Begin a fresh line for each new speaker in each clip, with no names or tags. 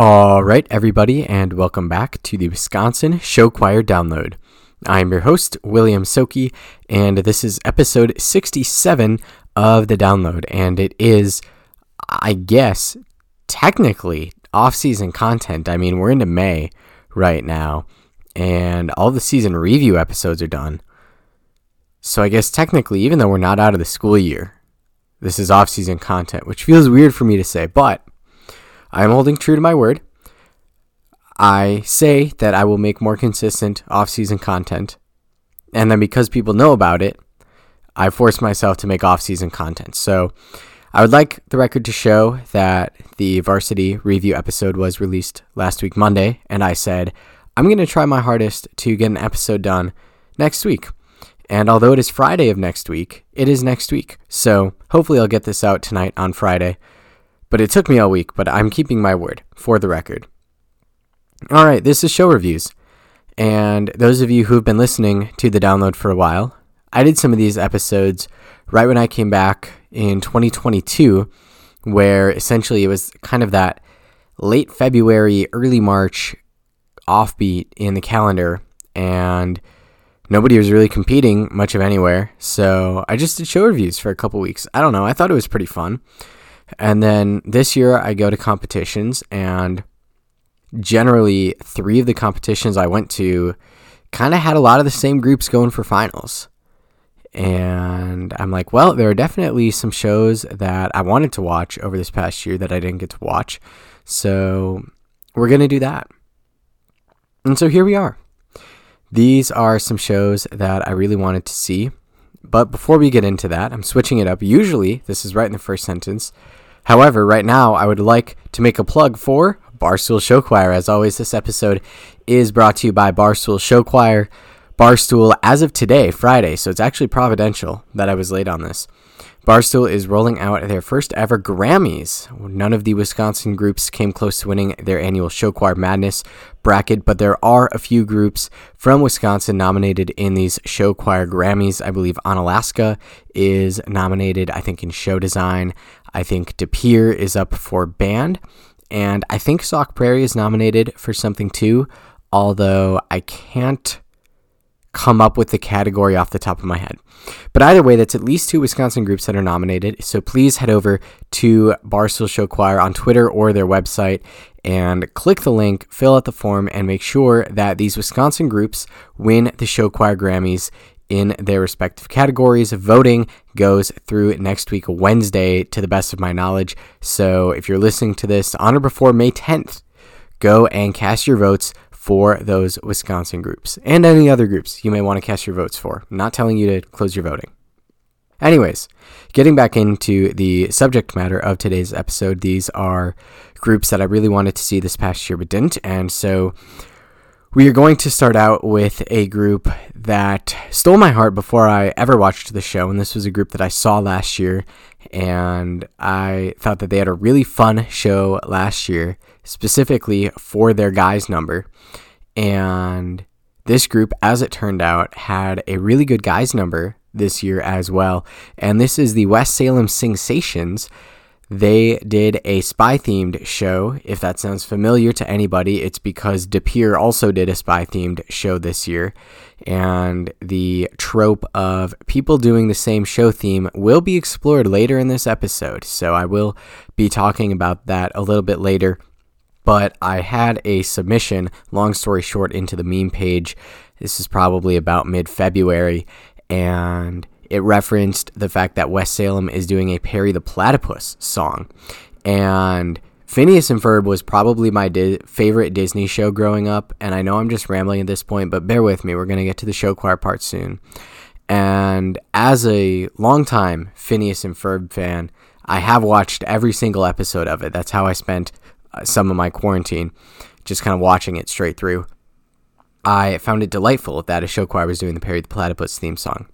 All right, everybody, and welcome back to the Wisconsin Show Choir Download. I'm your host, William Soki, and this is episode 67 of the download. And it is, I guess, technically off season content. I mean, we're into May right now, and all the season review episodes are done. So I guess technically, even though we're not out of the school year, this is off season content, which feels weird for me to say, but I'm holding true to my word. I say that I will make more consistent off season content. And then because people know about it, I force myself to make off season content. So I would like the record to show that the varsity review episode was released last week, Monday, and I said, I'm going to try my hardest to get an episode done next week. And although it is Friday of next week, it is next week. So hopefully I'll get this out tonight on Friday. But it took me all week, but I'm keeping my word for the record. All right, this is show reviews. And those of you who've been listening to the download for a while, I did some of these episodes right when I came back in 2022, where essentially it was kind of that late February, early March offbeat in the calendar. And nobody was really competing much of anywhere. So I just did show reviews for a couple weeks. I don't know. I thought it was pretty fun. And then this year I go to competitions, and generally, three of the competitions I went to kind of had a lot of the same groups going for finals. And I'm like, well, there are definitely some shows that I wanted to watch over this past year that I didn't get to watch. So we're going to do that. And so here we are. These are some shows that I really wanted to see. But before we get into that, I'm switching it up. Usually, this is right in the first sentence. However, right now, I would like to make a plug for Barstool Show Choir. As always, this episode is brought to you by Barstool Show Choir. Barstool, as of today, Friday, so it's actually providential that I was late on this. Barstool is rolling out their first ever Grammys. None of the Wisconsin groups came close to winning their annual Show Choir Madness bracket, but there are a few groups from Wisconsin nominated in these Show Choir Grammys. I believe Onalaska is nominated, I think, in show design. I think De Pere is up for band. And I think Sauk Prairie is nominated for something too, although I can't come up with the category off the top of my head. But either way, that's at least two Wisconsin groups that are nominated. So please head over to Barstool Show Choir on Twitter or their website and click the link, fill out the form, and make sure that these Wisconsin groups win the Show Choir Grammys in their respective categories. Voting goes through next week, Wednesday, to the best of my knowledge. So if you're listening to this on or before May 10th, go and cast your votes for those Wisconsin groups and any other groups you may want to cast your votes for. I'm not telling you to close your voting. Anyways, getting back into the subject matter of today's episode, these are groups that I really wanted to see this past year but didn't. And so we are going to start out with a group that stole my heart before I ever watched the show. And this was a group that I saw last year. And I thought that they had a really fun show last year specifically for their guys number. And this group, as it turned out, had a really good guys number this year as well. And this is the West Salem Singsations. They did a spy themed show. If that sounds familiar to anybody, it's because De Pere also did a spy themed show this year. And the trope of people doing the same show theme will be explored later in this episode. So I will be talking about that a little bit later but I had a submission, long story short, into the meme page. This is probably about mid February, and it referenced the fact that West Salem is doing a Perry the Platypus song. And Phineas and Ferb was probably my di- favorite Disney show growing up, and I know I'm just rambling at this point, but bear with me. We're going to get to the show choir part soon. And as a longtime Phineas and Ferb fan, I have watched every single episode of it. That's how I spent uh, some of my quarantine, just kind of watching it straight through. I found it delightful that a show choir was doing the Perry the Platypus theme song.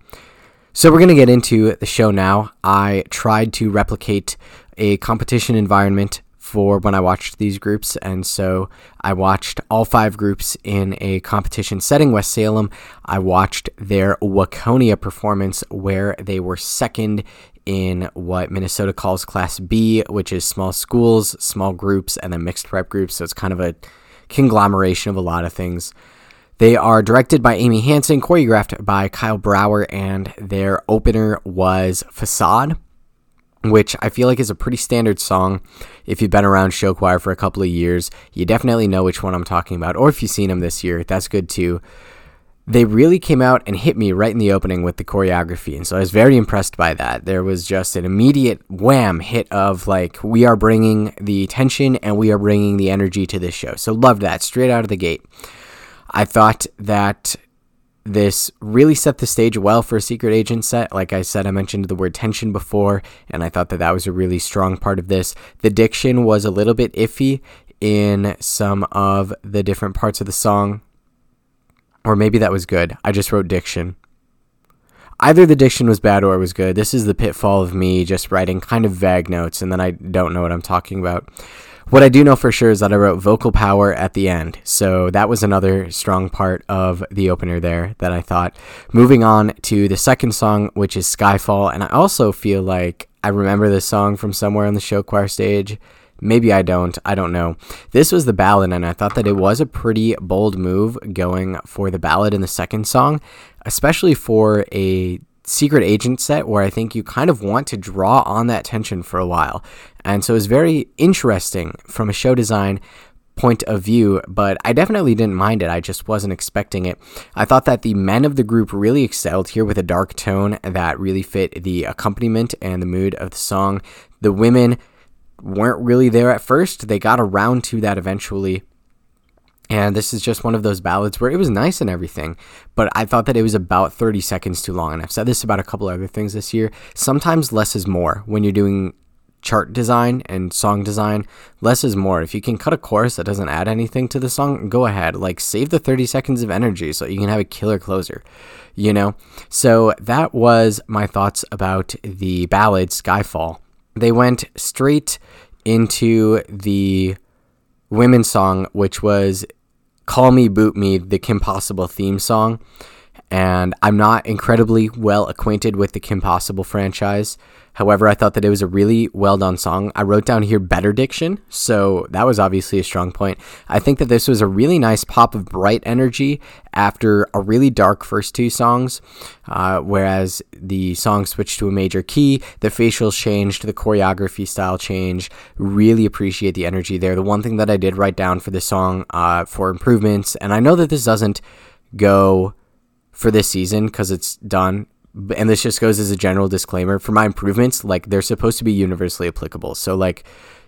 So we're going to get into the show now. I tried to replicate a competition environment for when I watched these groups. And so I watched all five groups in a competition setting, West Salem. I watched their Waconia performance, where they were second in what Minnesota calls Class B, which is small schools, small groups, and then mixed prep groups. So it's kind of a conglomeration of a lot of things. They are directed by Amy Hansen, choreographed by Kyle Brower, and their opener was Facade, which I feel like is a pretty standard song. If you've been around show choir for a couple of years, you definitely know which one I'm talking about, or if you've seen them this year, that's good too. They really came out and hit me right in the opening with the choreography, and so I was very impressed by that. There was just an immediate wham hit of like, we are bringing the tension and we are bringing the energy to this show. So, loved that straight out of the gate. I thought that this really set the stage well for a secret agent set. Like I said, I mentioned the word tension before, and I thought that that was a really strong part of this. The diction was a little bit iffy in some of the different parts of the song, or maybe that was good. I just wrote diction. Either the diction was bad or it was good. This is the pitfall of me just writing kind of vague notes and then I don't know what I'm talking about. What I do know for sure is that I wrote vocal power at the end. So that was another strong part of the opener there that I thought. Moving on to the second song, which is Skyfall. And I also feel like I remember this song from somewhere on the show choir stage. Maybe I don't. I don't know. This was the ballad, and I thought that it was a pretty bold move going for the ballad in the second song, especially for a secret agent set where I think you kind of want to draw on that tension for a while. And so it's very interesting from a show design point of view, but I definitely didn't mind it. I just wasn't expecting it. I thought that the men of the group really excelled here with a dark tone that really fit the accompaniment and the mood of the song. The women weren't really there at first, they got around to that eventually. And this is just one of those ballads where it was nice and everything, but I thought that it was about 30 seconds too long. And I've said this about a couple other things this year. Sometimes less is more when you're doing chart design and song design, less is more. If you can cut a chorus that doesn't add anything to the song, go ahead. Like save the 30 seconds of energy so you can have a killer closer, you know? So that was my thoughts about the ballad Skyfall. They went straight into the women's song, which was Call Me Beep Me, the Kim Possible theme song and I'm not incredibly well acquainted with the Kim Possible franchise. However, I thought that it was a really well done song. I wrote down here better diction, so that was obviously a strong point. I think that this was a really nice pop of bright energy after a really dark first two songs, uh, whereas the song switched to a major key, the facials changed, the choreography style changed. Really appreciate the energy there. The one thing that I did write down for the song uh, for improvements, and I know that this doesn't go for this season because it's done. And this just goes as a general disclaimer for my improvements, like they're supposed to be universally applicable. So, like,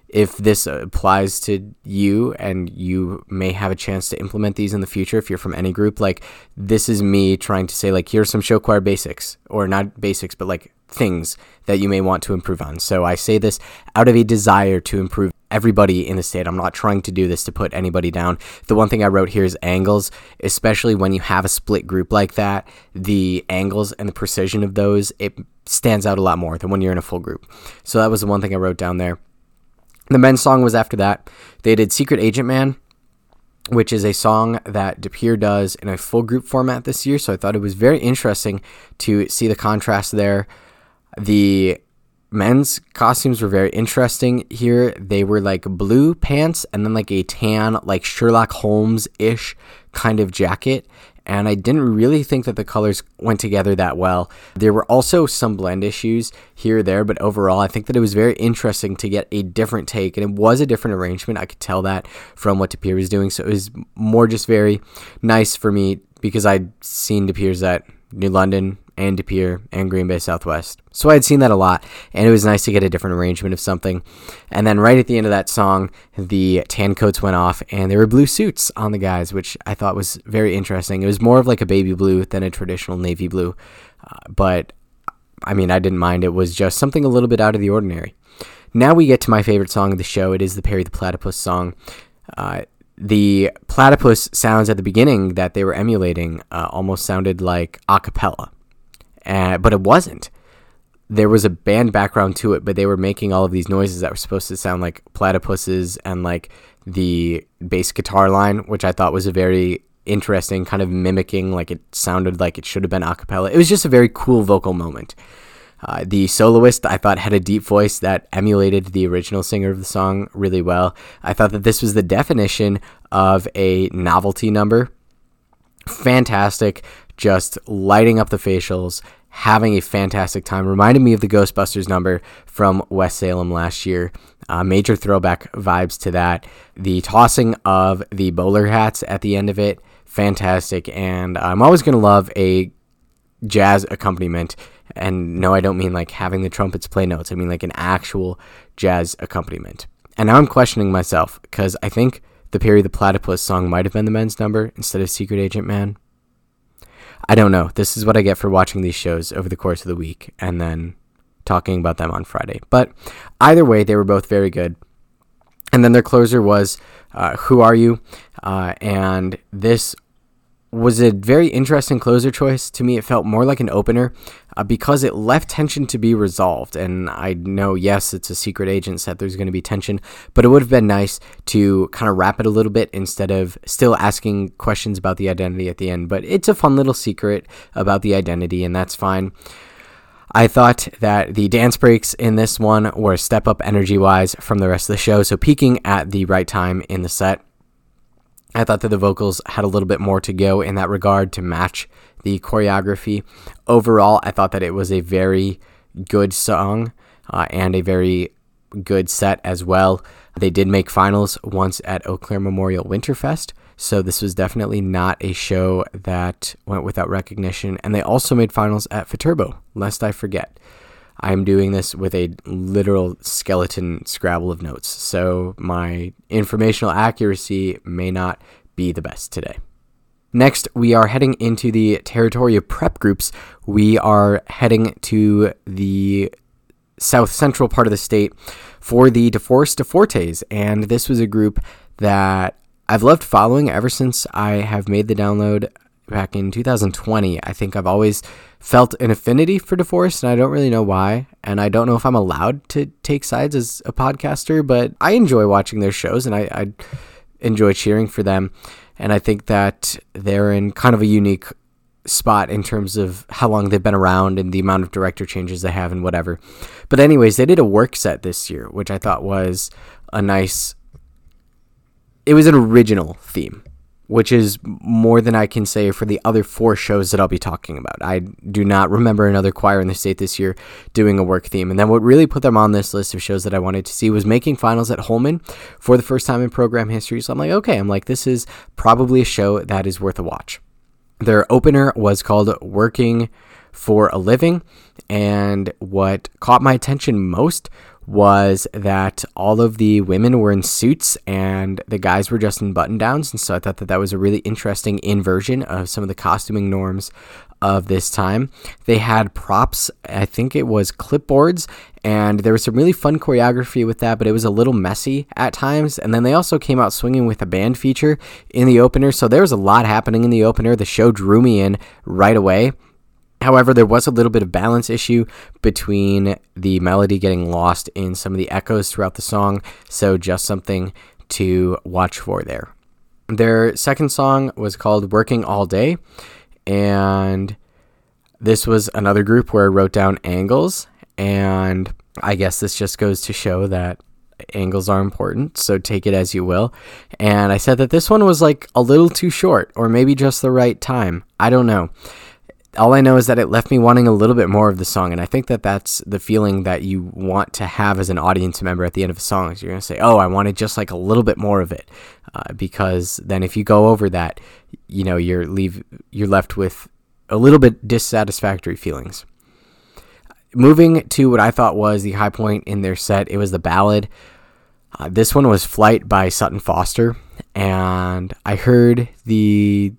if this applies to you and you may have a chance to implement these in the future if you're from any group like this is me trying to say like here's some show choir basics or not basics but like things that you may want to improve on so i say this out of a desire to improve everybody in the state. I'm not trying to do this to put anybody down. The one thing I wrote here is angles, especially when you have a split group like that. The angles and the precision of those, it stands out a lot more than when you're in a full group. So that was the one thing I wrote down there. The men's song was after that. They did Secret Agent Man, which is a song that DePere does in a full group format this year. So I thought it was very interesting to see the contrast there. The men's costumes were very interesting here. They were like blue pants and then like a tan, like Sherlock Holmes ish kind of jacket. And I didn't really think that the colors went together that well. There were also some blend issues here or there, but overall, I think that it was very interesting to get a different take. And it was a different arrangement. I could tell that from what DePere was doing. So it was more just very nice for me because I'd seen DePere's at New London, and DePere and Green Bay Southwest. So I had seen that a lot, and it was nice to get a different arrangement of something. And then right at the end of that song, the tan coats went off, and there were blue suits on the guys, which I thought was very interesting. It was more of like a baby blue than a traditional navy blue, uh, but I mean, I didn't mind. It was just something a little bit out of the ordinary. Now we get to my favorite song of the show. It is the Perry the Platypus song. Uh, the platypus sounds at the beginning that they were emulating uh, almost sounded like a cappella uh, but it wasn't. there was a band background to it, but they were making all of these noises that were supposed to sound like platypuses and like the bass guitar line, which I thought was a very interesting kind of mimicking, like it sounded like it should have been a cappella. It was just a very cool vocal moment. Uh, the soloist, I thought, had a deep voice that emulated the original singer of the song really well. I thought that this was the definition of a novelty number. Fantastic, just lighting up the facials, having a fantastic time. Reminded me of the Ghostbusters number from West Salem last year. Uh, major throwback vibes to that. The tossing of the bowler hats at the end of it, fantastic. And I'm always going to love a jazz accompaniment. And no, I don't mean like having the trumpets play notes, I mean like an actual jazz accompaniment. And now I'm questioning myself because I think the Perry the Platypus song might have been the men's number instead of Secret Agent Man. I don't know. This is what I get for watching these shows over the course of the week and then talking about them on Friday. But either way, they were both very good. And then their closer was uh, Who Are You? Uh, and this was a very interesting closer choice. To me, it felt more like an opener uh, because it left tension to be resolved. And I know, yes, it's a secret agent set, there's going to be tension, but it would have been nice to kind of wrap it a little bit instead of still asking questions about the identity at the end. But it's a fun little secret about the identity, and that's fine. I thought that the dance breaks in this one were a step up energy wise from the rest of the show, so peaking at the right time in the set. I thought that the vocals had a little bit more to go in that regard to match the choreography. Overall, I thought that it was a very good song uh, and a very good set as well. They did make finals once at Eau Claire Memorial Winterfest, so this was definitely not a show that went without recognition. And they also made finals at Viterbo, lest I forget. I'm doing this with a literal skeleton scrabble of notes, so my informational accuracy may not be the best today. Next, we are heading into the territory of prep groups. We are heading to the south central part of the state for the DeForest DeFortes, and this was a group that I've loved following ever since I have made the download back in 2020. I think I've always felt an affinity for DeForest, and I don't really know why. And I don't know if I'm allowed to take sides as a podcaster, but I enjoy watching their shows and I, I enjoy cheering for them. And I think that they're in kind of a unique spot in terms of how long they've been around and the amount of director changes they have and whatever. But, anyways, they did a work set this year, which I thought was a nice. It was an original theme which is more than I can say for the other four shows that I'll be talking about. I do not remember another choir in the state this year doing a work theme. And then what really put them on this list of shows that I wanted to see was making finals at Holmen for the first time in program history. So I'm like, okay, I'm like, this is probably a show that is worth a watch. Their opener was called Working for a Living. And what caught my attention most was that all of the women were in suits and the guys were just in button downs. And so I thought that that was a really interesting inversion of some of the costuming norms of this time. They had props, I think it was clipboards, and there was some really fun choreography with that, but it was a little messy at times. And then they also came out swinging with a band feature in the opener. So there was a lot happening in the opener. The show drew me in right away. However, there was a little bit of balance issue between the melody getting lost in some of the echoes throughout the song, so just something to watch for there. Their second song was called Working All Day, and this was another group where I wrote down angles, and I guess this just goes to show that angles are important, so take it as you will. And I said that this one was like a little too short, or maybe just the right time. I don't know all I know is that it left me wanting a little bit more of the song, and I think that that's the feeling that you want to have as an audience member at the end of a song. Is you're gonna say, "Oh, I wanted just like a little bit more of it," uh, because then if you go over that, you know, you're leave you're left with a little bit dissatisfactory feelings. Moving to what I thought was the high point in their set, it was the ballad. Uh, this one was "Flight" by Sutton Foster, and I heard the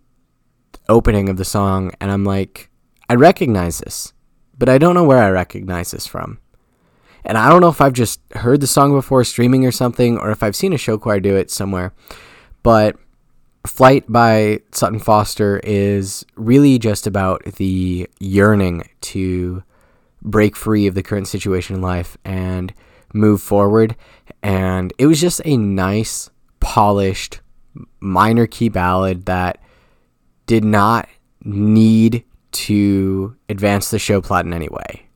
opening of the song, and I'm like, I recognize this, but I don't know where I recognize this from. And I don't know if I've just heard the song before streaming or something, or if I've seen a show choir do it somewhere. But Flight by Sutton Foster is really just about the yearning to break free of the current situation in life and move forward. And it was just a nice, polished, minor key ballad that did not need to advance the show plot in any way.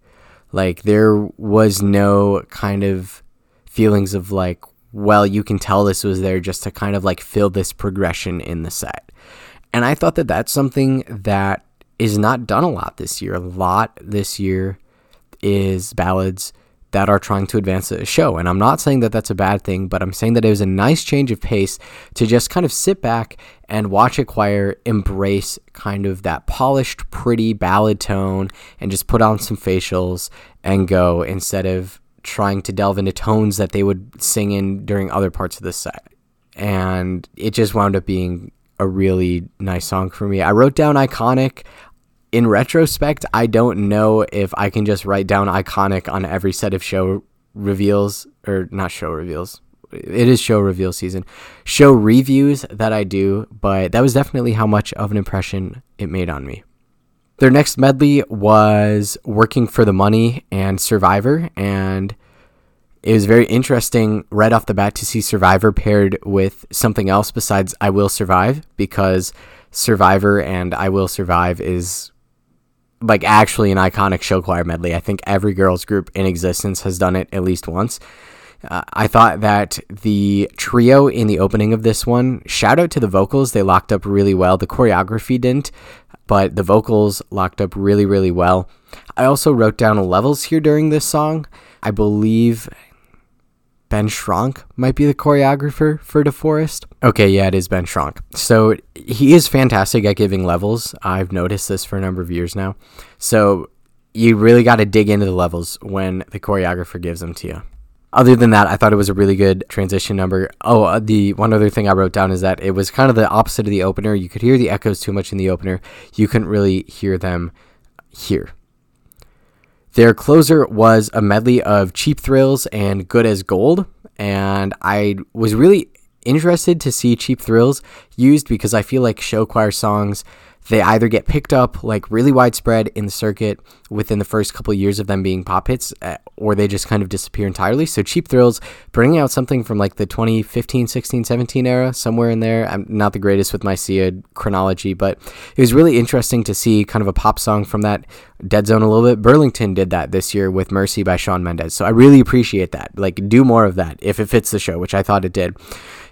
Like, there was no kind of feelings of like, well, you can tell this was there just to kind of like fill this progression in the set. And I thought that that's something that is not done a lot this year. A lot this year is ballads that are trying to advance the show. And I'm not saying that that's a bad thing, but I'm saying that it was a nice change of pace to just kind of sit back and watch a choir embrace kind of that polished, pretty ballad tone and just put on some facials and go instead of trying to delve into tones that they would sing in during other parts of the set. And it just wound up being a really nice song for me. I wrote down iconic. In retrospect, I don't know if I can just write down iconic on every set of show reveals or not show reveals. It is show reveal season. Show reviews that I do, but that was definitely how much of an impression it made on me. Their next medley was Working for the Money and Survivor, and it was very interesting right off the bat to see Survivor paired with something else besides I Will Survive because Survivor and I Will Survive is like actually an iconic show choir medley. I think every girls group in existence has done it at least once. Uh, I thought that the trio in the opening of this one, shout out to the vocals, they locked up really well. The choreography didn't, but the vocals locked up really, really well. I also wrote down levels here during this song. I believe Ben Schrank might be the choreographer for DeForest. Okay, yeah, it is Ben Schrank. So he is fantastic at giving levels. I've noticed this for a number of years now. So you really got to dig into the levels when the choreographer gives them to you. Other than that, I thought it was a really good transition number. Oh, uh, the one other thing I wrote down is that it was kind of the opposite of the opener. You could hear the echoes too much in the opener. You couldn't really hear them here. Their closer was a medley of Cheap Thrills and Good as Gold. And I was really interested to see Cheap Thrills used because I feel like show choir songs they either get picked up like really widespread in the circuit within the first couple of years of them being pop hits, uh, or they just kind of disappear entirely. So Cheap Thrills bringing out something from like the 2015, 16, 17 era, somewhere in there. I'm not the greatest with my SIA chronology, but it was really interesting to see kind of a pop song from that dead zone a little bit. Burlington did that this year with Mercy by Shawn Mendes. So I really appreciate that. Like, do more of that if it fits the show, which I thought it did.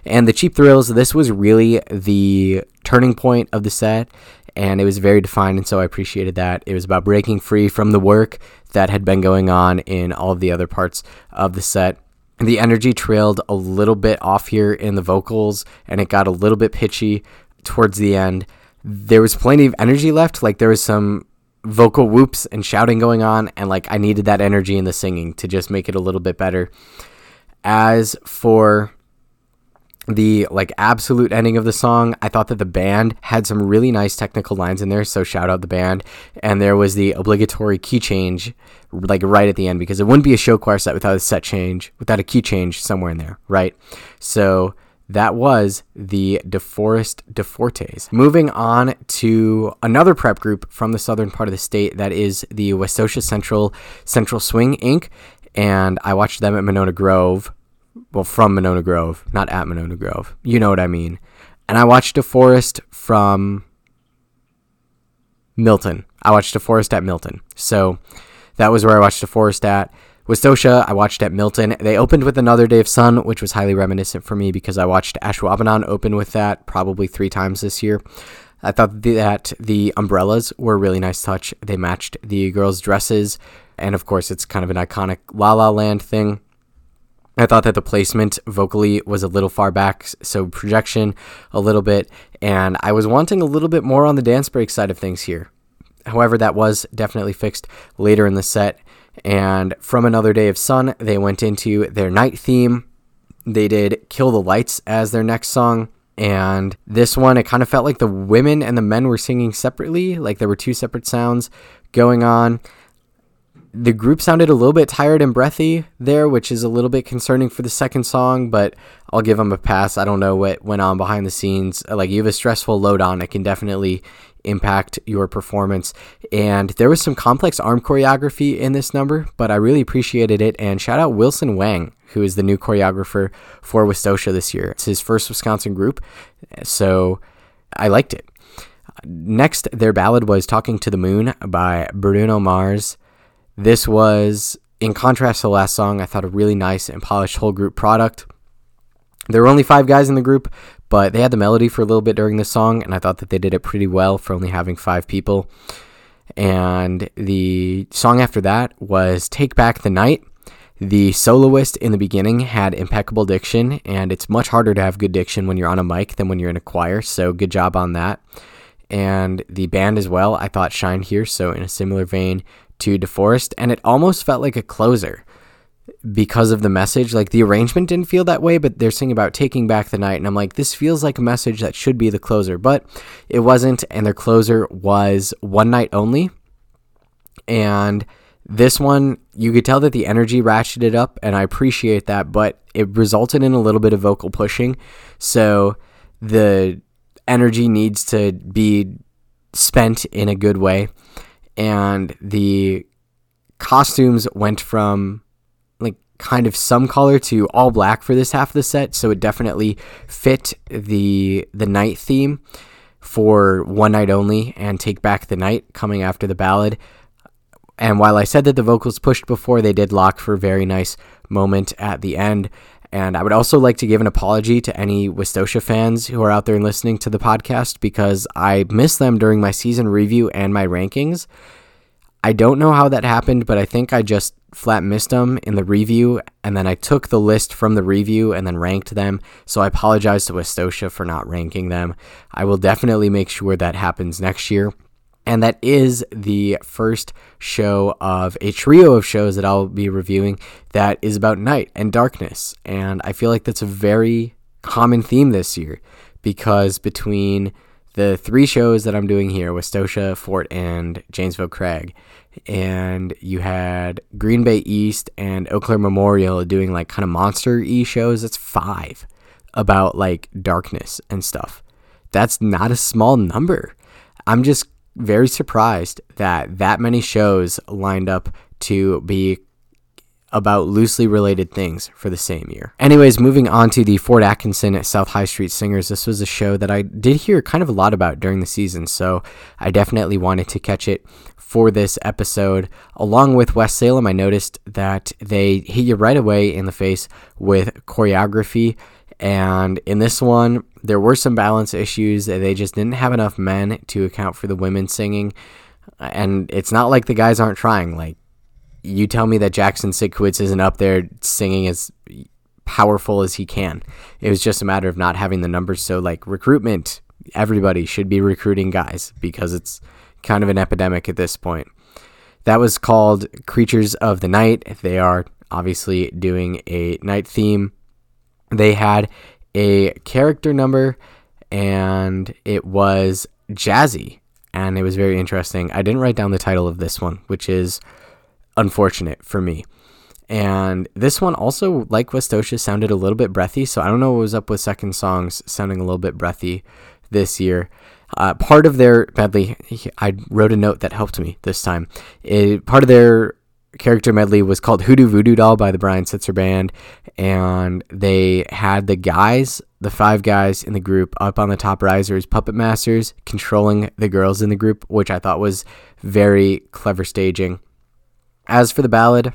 And the Cheap Thrills, this was really the turning point of the set and it was very defined, and so I appreciated that. It was about breaking free from the work that had been going on in all of the other parts of the set. The energy trailed a little bit off here in the vocals, and it got a little bit pitchy towards the end. There was plenty of energy left, like there was some vocal whoops and shouting going on, and like I needed that energy in the singing to just make it a little bit better. As for the like absolute ending of the song i thought that the band had some really nice technical lines in there so shout out the band and there was the obligatory key change like right at the end because it wouldn't be a show choir set without a set change without a key change somewhere in there right so that was the DeForest DeFortes. Moving on to another prep group from the southern part of the state, that is the Westosha Central Central Swing Inc. And I watched them at Monona Grove well, from Monona Grove, not at Monona Grove. You know what I mean. And I watched DeForest from Milton. I watched DeForest at Milton. So that was where I watched DeForest at. With Westosha, I watched at Milton. They opened with Another Day of Sun, which was highly reminiscent for me because I watched Ashwaubenon open with that probably three times this year. I thought that the umbrellas were a really nice touch. They matched the girls' dresses, and of course, it's kind of an iconic La La Land thing. I thought that the placement vocally was a little far back, so projection a little bit, and I was wanting a little bit more on the dance break side of things here. However, that was definitely fixed later in the set. And from Another Day of Sun, they went into their night theme. They did Kill the Lights as their next song. And this one, it kind of felt like the women and the men were singing separately, like there were two separate sounds going on the group sounded a little bit tired and breathy there, which is a little bit concerning for the second song, but I'll give them a pass. I don't know what went on behind the scenes. Like, you have a stressful load on, it can definitely impact your performance. And there was some complex arm choreography in this number, but I really appreciated it. And shout out Wilson Wang, who is the new choreographer for Westosha this year. It's his first Wisconsin group, so I liked it. Next, their ballad was Talking to the Moon by Bruno Mars. This was, in contrast to the last song, I thought a really nice and polished whole group product. There were only five guys in the group, but they had the melody for a little bit during the song, and I thought that they did it pretty well for only having five people. And the song after that was Take Back the Night. The soloist in the beginning had impeccable diction, and it's much harder to have good diction when you're on a mic than when you're in a choir, so good job on that. And the band as well, I thought shined here, so in a similar vein to DeForest, and it almost felt like a closer because of the message. Like the arrangement didn't feel that way, but they're singing about taking back the night. And I'm like, this feels like a message that should be the closer, but it wasn't. And their closer was one night only. And this one, you could tell that the energy ratcheted up, and I appreciate that, but it resulted in a little bit of vocal pushing. So the energy needs to be spent in a good way. And the costumes went from like kind of some color to all black for this half of the set, so it definitely fit the the night theme for one night only and take back the night coming after the ballad. And while I said that the vocals pushed before, they did lock for a very nice moment at the end. And I would also like to give an apology to any Westosha fans who are out there listening to the podcast because I missed them during my season review and my rankings. I don't know how that happened, but I think I just flat missed them in the review, and then I took the list from the review and then ranked them. So I apologize to Westosha for not ranking them. I will definitely make sure that happens next year. And that is the first show of a trio of shows that I'll be reviewing that is about night and darkness. And I feel like that's a very common theme this year because between the three shows that I'm doing here, Westosha, Fort, and Janesville Craig, and you had Green Bay East and Eau Claire Memorial doing like kind of monster e shows. That's five about like darkness and stuff. That's not a small number. I'm just very surprised that that many shows lined up to be about loosely related things for the same year. Anyways, moving on to the Fort Atkinson at South High Street Singers. This was a show that I did hear kind of a lot about during the season, so I definitely wanted to catch it for this episode. Along with West Salem, I noticed that they hit you right away in the face with choreography. And in this one, there were some balance issues. They just didn't have enough men to account for the women singing. And it's not like the guys aren't trying. Like, you tell me that Jackson Sidkowitz isn't up there singing as powerful as he can. It was just a matter of not having the numbers. So, like, recruitment, everybody should be recruiting guys because it's kind of an epidemic at this point. That was called Creatures of the Night. They are obviously doing a night theme. They had a character number and it was jazzy and it was very interesting. I didn't write down the title of this one, which is unfortunate for me. And this one also, like Westosha, sounded a little bit breathy. So I don't know what was up with second songs sounding a little bit breathy this year. Uh, part of their medley, I wrote a note that helped me this time. It, part of their character medley was called Hoodoo Voodoo Doll by the Brian Setzer Band, and they had the guys, the five guys in the group, up on the top risers, puppet masters, controlling the girls in the group, which I thought was very clever staging. As for the ballad,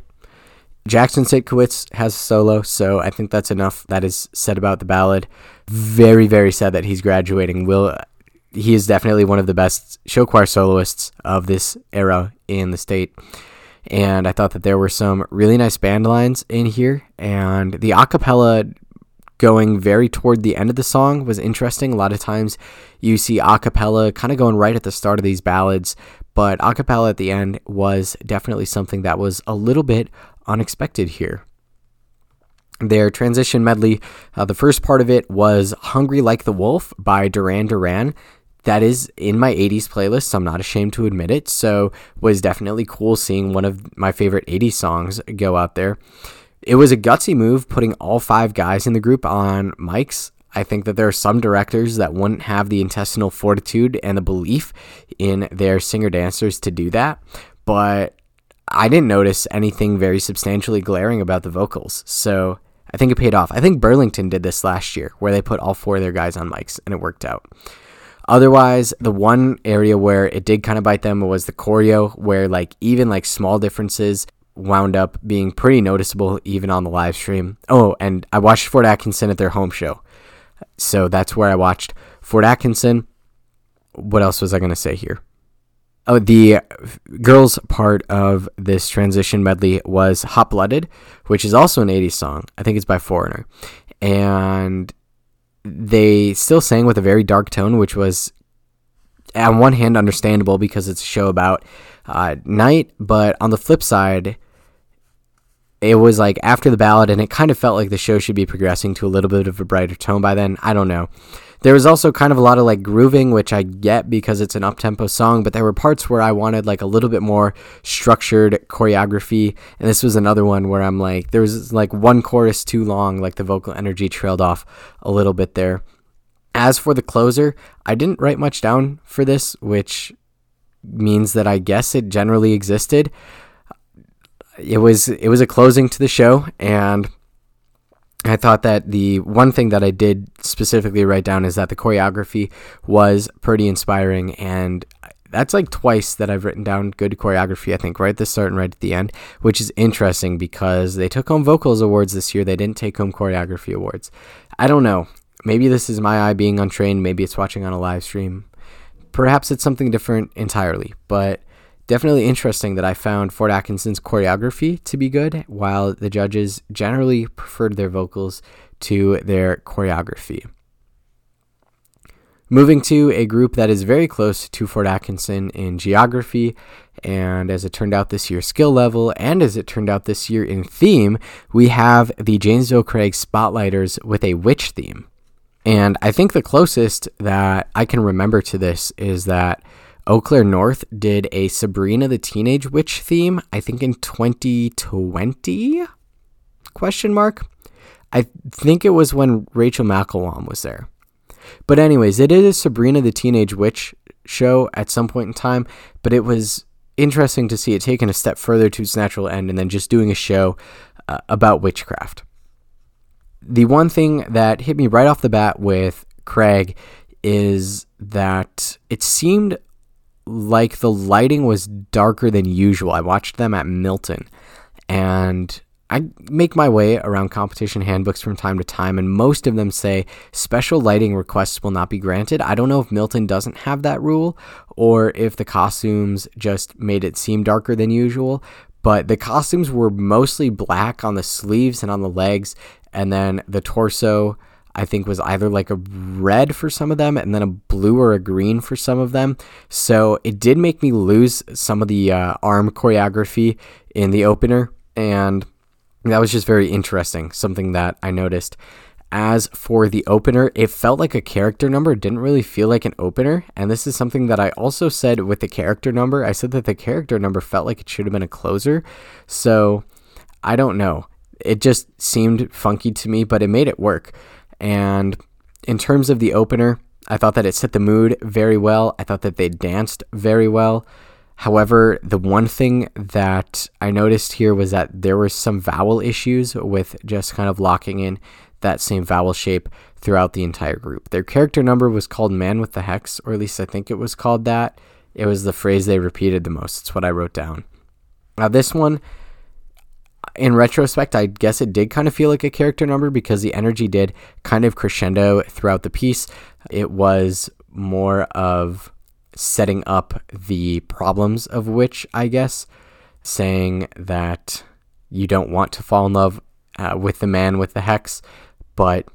Jackson Sitkowitz has a solo, so I think that's enough that is said about the ballad. Very, very sad that he's graduating. Will he is definitely one of the best show choir soloists of this era in the state. And I thought that there were some really nice band lines in here, and the acapella going very toward the end of the song was interesting. A lot of times you see acapella kind of going right at the start of these ballads, but acapella at the end was definitely something that was a little bit unexpected here. Their transition medley, uh, the first part of it was Hungry Like the Wolf by Duran Duran that is in my 80s playlist, so I'm not ashamed to admit it. So was definitely cool seeing one of my favorite 80s songs go out there. It was a gutsy move putting all five guys in the group on mics. I think that there are some directors that wouldn't have the intestinal fortitude and the belief in their singer dancers to do that. But I didn't notice anything very substantially glaring about the vocals. So I think it paid off. I think Burlington did this last year where they put all four of their guys on mics and it worked out. Otherwise, the one area where it did kind of bite them was the choreo, where like even like small differences wound up being pretty noticeable even on the live stream. Oh, and I watched Fort Atkinson at their home show. So that's where I watched Fort Atkinson. What else was I going to say here? Oh, the girls' part of this transition medley was Hot Blooded, which is also an 80s song. I think it's by Foreigner. And they still sang with a very dark tone, which was, on one hand, understandable because it's a show about uh, night, but on the flip side, it was like after the ballad, and it kind of felt like the show should be progressing to a little bit of a brighter tone by then. I don't know. There was also kind of a lot of like grooving, which I get because it's an up tempo song, but there were parts where I wanted like a little bit more structured choreography. And this was another one where I'm like, there was like one chorus too long, like the vocal energy trailed off a little bit there. As for the closer, I didn't write much down for this, which means that I guess it generally existed it was it was a closing to the show, and I thought that the one thing that I did specifically write down is that the choreography was pretty inspiring, and that's like twice that I've written down good choreography. I think right at the start and right at the end, which is interesting because they took home vocals awards this year. They didn't take home choreography awards. I don't know. Maybe this is my eye being untrained. Maybe it's watching on a live stream. Perhaps it's something different entirely. But Definitely interesting that I found Fort Atkinson's choreography to be good, while the judges generally preferred their vocals to their choreography. Moving to a group that is very close to Fort Atkinson in geography, and as it turned out this year, skill level, and as it turned out this year in theme, we have the Janesville Craig Spotlighters with a witch theme. And I think the closest that I can remember to this is that Eau Claire North did a Sabrina the Teenage Witch theme, I think in 2020? Question mark. I think it was when Rachel McElwain was there. But anyways, it is a Sabrina the Teenage Witch show at some point in time, but it was interesting to see it taken a step further to its natural end and then just doing a show uh, about witchcraft. The one thing that hit me right off the bat with Craig is that it seemed like the lighting was darker than usual. I watched them at Milton and I make my way around competition handbooks from time to time, and most of them say special lighting requests will not be granted. I don't know if Milton doesn't have that rule or if the costumes just made it seem darker than usual, but the costumes were mostly black on the sleeves and on the legs, and then the torso I think was either like a red for some of them and then a blue or a green for some of them. So it did make me lose some of the uh, arm choreography in the opener. And that was just very interesting, something that I noticed. As for the opener, it felt like a character number. It didn't really feel like an opener. And this is something that I also said with the character number. I said that the character number felt like it should have been a closer. So I don't know. It just seemed funky to me, but it made it work. And in terms of the opener, I thought that it set the mood very well. I thought that they danced very well. However, the one thing that I noticed here was that there were some vowel issues with just kind of locking in that same vowel shape throughout the entire group. Their character number was called Man with the Hex, or at least I think it was called that. It was the phrase they repeated the most. It's what I wrote down. Now, this one, in retrospect, I guess it did kind of feel like a character number because the energy did kind of crescendo throughout the piece. It was more of setting up the problems of which, I guess, saying that you don't want to fall in love uh, with the man with the hex. But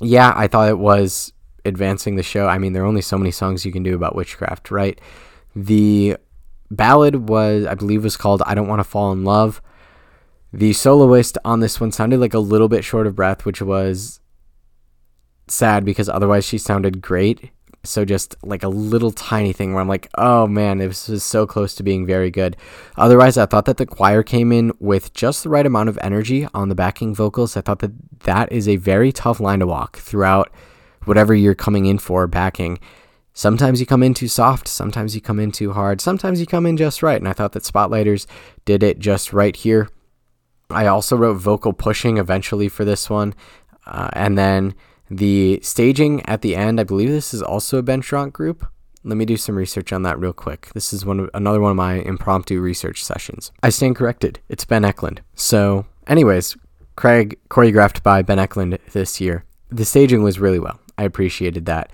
yeah, I thought it was advancing the show. I mean, there are only so many songs you can do about witchcraft, right? The ballad was, I believe, was called I Don't Want to Fall in Love. The soloist on this one sounded like a little bit short of breath, which was sad because otherwise she sounded great. So just like a little tiny thing where I'm like, oh man, this is so close to being very good. Otherwise, I thought that the choir came in with just the right amount of energy on the backing vocals. I thought that that is a very tough line to walk throughout whatever you're coming in for backing. Sometimes you come in too soft, sometimes you come in too hard, sometimes you come in just right. And I thought that Spotlighters did it just right here. I also wrote vocal pushing eventually for this one. Uh, and then the staging at the end, I believe this is also a Ben Schrank group. Let me do some research on that real quick. This is one of, another one of my impromptu research sessions. I stand corrected. It's Ben Eklund. So, anyways, Craig choreographed by Ben Eklund this year. The staging was really well. I appreciated that.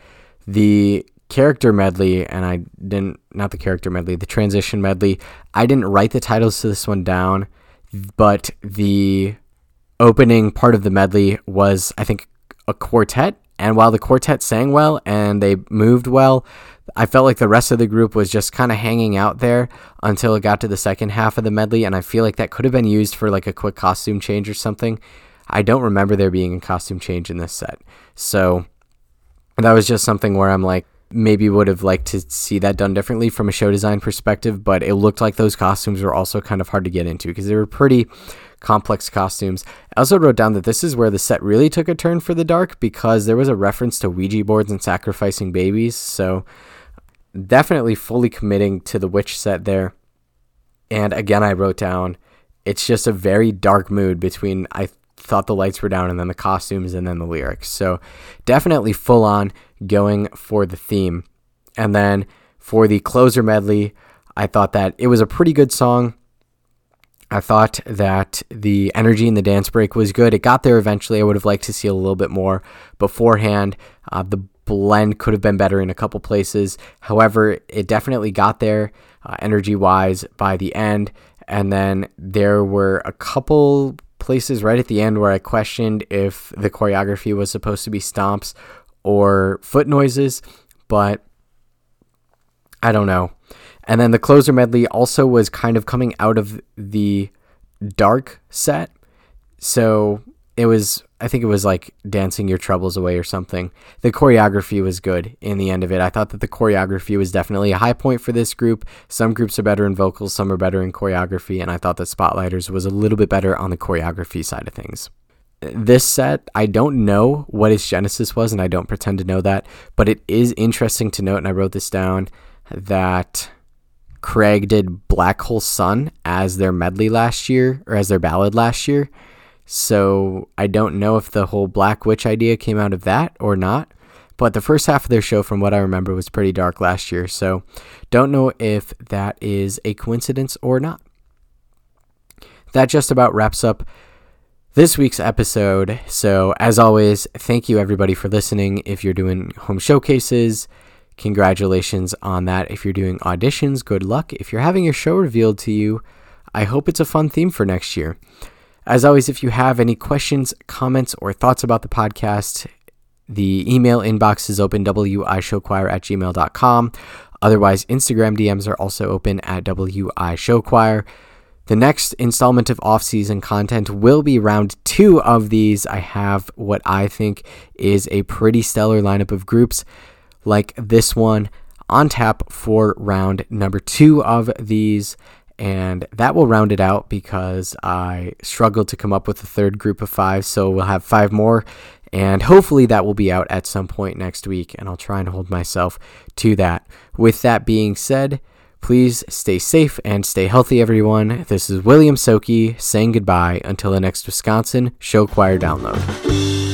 The character medley, and I didn't, not the character medley, the transition medley, I didn't write the titles to this one down, but the opening part of the medley was, I think, a quartet. And while the quartet sang well and they moved well, I felt like the rest of the group was just kind of hanging out there until it got to the second half of the medley. And I feel like that could have been used for like a quick costume change or something. I don't remember there being a costume change in this set. So that was just something where I'm like, maybe would have liked to see that done differently from a show design perspective, but it looked like those costumes were also kind of hard to get into because they were pretty complex costumes. I also wrote down that this is where the set really took a turn for the dark because there was a reference to Ouija boards and sacrificing babies. So definitely fully committing to the witch set there. And again, I wrote down it's just a very dark mood between I thought the lights were down and then the costumes and then the lyrics. So definitely full on going for the theme. And then for the closer medley, I thought that it was a pretty good song. I thought that the energy in the dance break was good. It got there eventually. I would have liked to see a little bit more beforehand. Uh, the blend could have been better in a couple places. However, it definitely got there uh, energy wise by the end. And then there were a couple places right at the end where I questioned if the choreography was supposed to be stomps or foot noises, but I don't know. And then the closer medley also was kind of coming out of the dark set. So it was, I think it was like dancing your troubles away or something. The choreography was good in the end of it. I thought that the choreography was definitely a high point for this group. Some groups are better in vocals, some are better in choreography. And I thought that Spotlighters was a little bit better on the choreography side of things this set, I don't know what its genesis was, and I don't pretend to know that, but it is interesting to note, and I wrote this down, that Craig did Black Hole Sun as their medley last year or as their ballad last year. So I don't know if the whole Black Witch idea came out of that or not. But the first half of their show, from what I remember, was pretty dark last year. So don't know if that is a coincidence or not. That just about wraps up this week's episode. So, as always, thank you everybody for listening. If you're doing home showcases, Congratulations on that. If you're doing auditions, good luck. If you're having your show revealed to you, I hope it's a fun theme for next year. As always, if you have any questions, comments, or thoughts about the podcast, the email inbox is open, wishowchoir at gmail.com. Otherwise, Instagram DMs are also open at wishowchoir. The next installment of off season content will be round two of these. I have what I think is a pretty stellar lineup of groups like this one on tap for round number two of these. And that will round it out because I struggled to come up with a third group of five. So we'll have five more. And hopefully that will be out at some point next week. And I'll try and hold myself to that. With that being said, please stay safe and stay healthy, everyone. This is William Soki saying goodbye until the next Wisconsin Show Choir download.